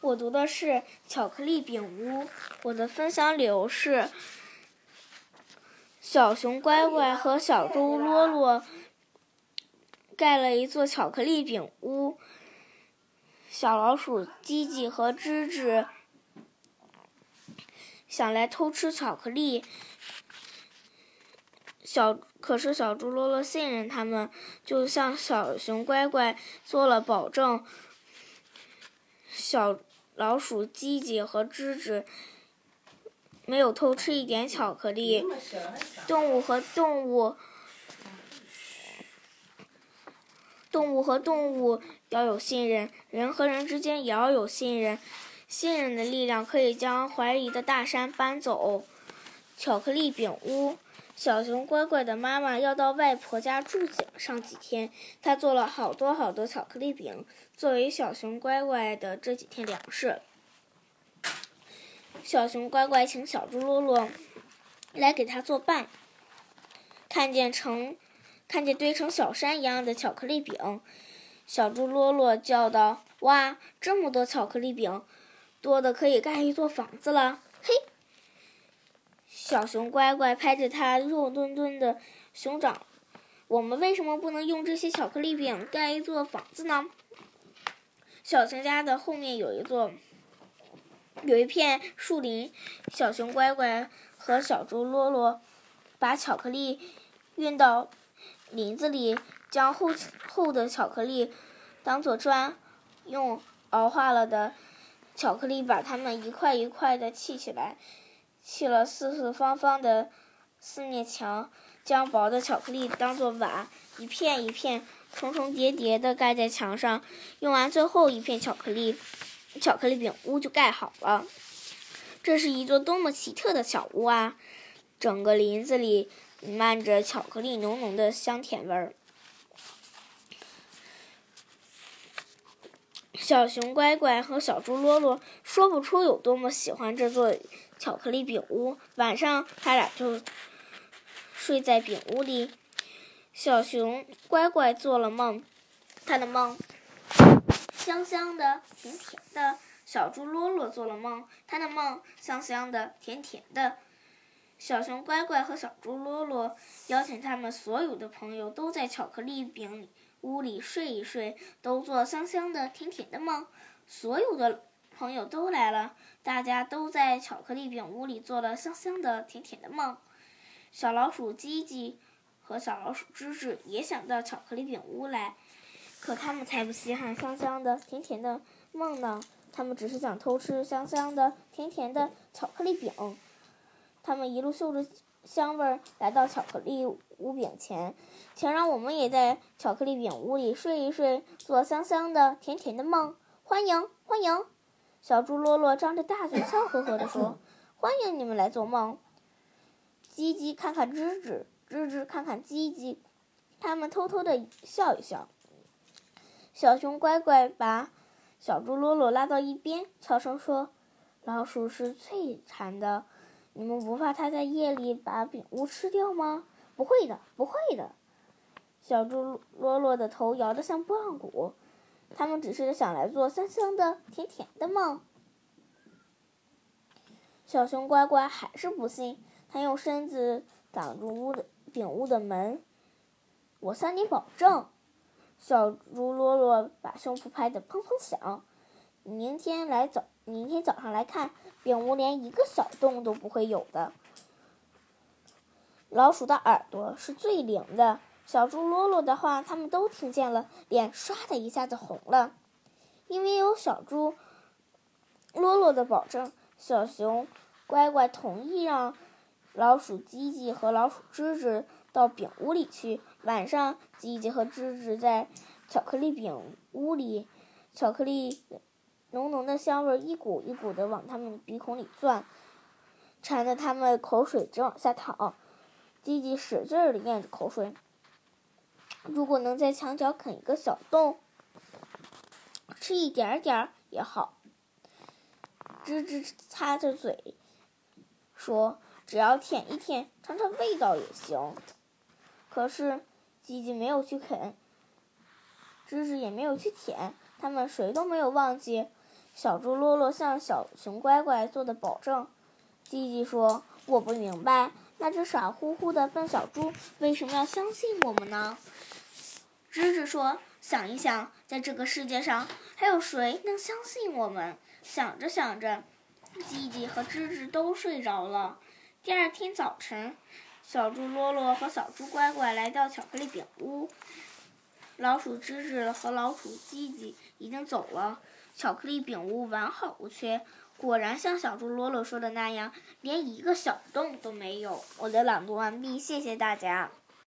我读的是巧克力饼屋。我的分享理由是：小熊乖乖和小猪洛洛盖了一座巧克力饼屋。小老鼠吉吉和吱吱想来偷吃巧克力，小可是小猪洛洛信任他们，就向小熊乖乖做了保证。小老鼠吉吉和吱吱没有偷吃一点巧克力。动物和动物，动物和动物要有信任，人和人之间也要有信任。信任的力量可以将怀疑的大山搬走。巧克力饼屋，小熊乖乖的妈妈要到外婆家住几上几天，她做了好多好多巧克力饼，作为小熊乖乖的这几天粮食。小熊乖乖请小猪洛洛来给他做伴，看见成看见堆成小山一样的巧克力饼，小猪洛洛叫道：“哇，这么多巧克力饼，多的可以盖一座房子了！”嘿，小熊乖乖拍着它肉墩墩的熊掌：“我们为什么不能用这些巧克力饼盖一座房子呢？”小熊家的后面有一座。有一片树林，小熊乖乖和小猪洛洛把巧克力运到林子里，将厚厚的巧克力当做砖，用熬化了的巧克力把它们一块一块的砌起来，砌了四四方方的四面墙，将薄的巧克力当做瓦，一片一片重重叠叠的盖在墙上，用完最后一片巧克力。巧克力饼屋就盖好了。这是一座多么奇特的小屋啊！整个林子里弥漫着巧克力浓浓的香甜味儿。小熊乖乖和小猪洛洛说不出有多么喜欢这座巧克力饼屋。晚上，他俩就睡在饼屋里。小熊乖乖做了梦，他的梦。香香的，甜甜的。小猪洛洛做了梦，他的梦香香的，甜甜的。小熊乖乖和小猪罗罗邀请他们所有的朋友都在巧克力饼屋里睡一睡，都做香香的、甜甜的梦。所有的朋友都来了，大家都在巧克力饼屋里做了香香的、甜甜的梦。小老鼠叽叽和小老鼠吱吱也想到巧克力饼屋来。可他们才不稀罕香香的、甜甜的梦呢！他们只是想偷吃香香的、甜甜的巧克力饼。他们一路嗅着香味儿来到巧克力屋饼前，请让我们也在巧克力饼屋里睡一睡，做香香的、甜甜的梦。欢迎，欢迎！小猪洛洛张着大嘴，笑呵呵地说：“ 欢迎你们来做梦。”叽叽看看吱吱，吱吱看看叽叽，他们偷偷的笑一笑。小熊乖乖把小猪洛洛拉到一边，悄声说：“老鼠是最馋的，你们不怕它在夜里把饼屋吃掉吗？”“不会的，不会的。”小猪洛洛的头摇得像拨浪鼓。他们只是想来做香香的、甜甜的梦。小熊乖乖还是不信，他用身子挡住屋的饼屋的门。“我向你保证。”小猪洛洛把胸脯拍得砰砰响。明天来早，明天早上来看，饼屋连一个小洞都不会有的。老鼠的耳朵是最灵的，小猪洛洛的话他们都听见了，脸唰的一下子红了。因为有小猪洛洛的保证，小熊乖乖同意让老鼠吉吉和老鼠吱吱。到饼屋里去。晚上，吉吉和吱吱在巧克力饼屋里，巧克力浓浓的香味一股一股的往他们鼻孔里钻，馋得他们口水直往下淌。吉吉使劲儿的咽着口水。如果能在墙角啃一个小洞，吃一点点儿也好。吱吱擦着嘴说：“只要舔一舔，尝尝味道也行。”可是，吉吉没有去啃，吱吱也没有去舔，他们谁都没有忘记小猪洛洛向小熊乖乖做的保证。叽叽说：“我不明白，那只傻乎乎的笨小猪为什么要相信我们呢？”吱吱说：“想一想，在这个世界上还有谁能相信我们？”想着想着，叽叽和吱吱都睡着了。第二天早晨，小猪洛洛和小猪乖乖来到巧克力饼屋。老鼠吱吱和老鼠叽叽已经走了，巧克力饼屋完好无缺，果然像小猪罗罗说的那样，连一个小洞都没有。我的朗读完毕，谢谢大家。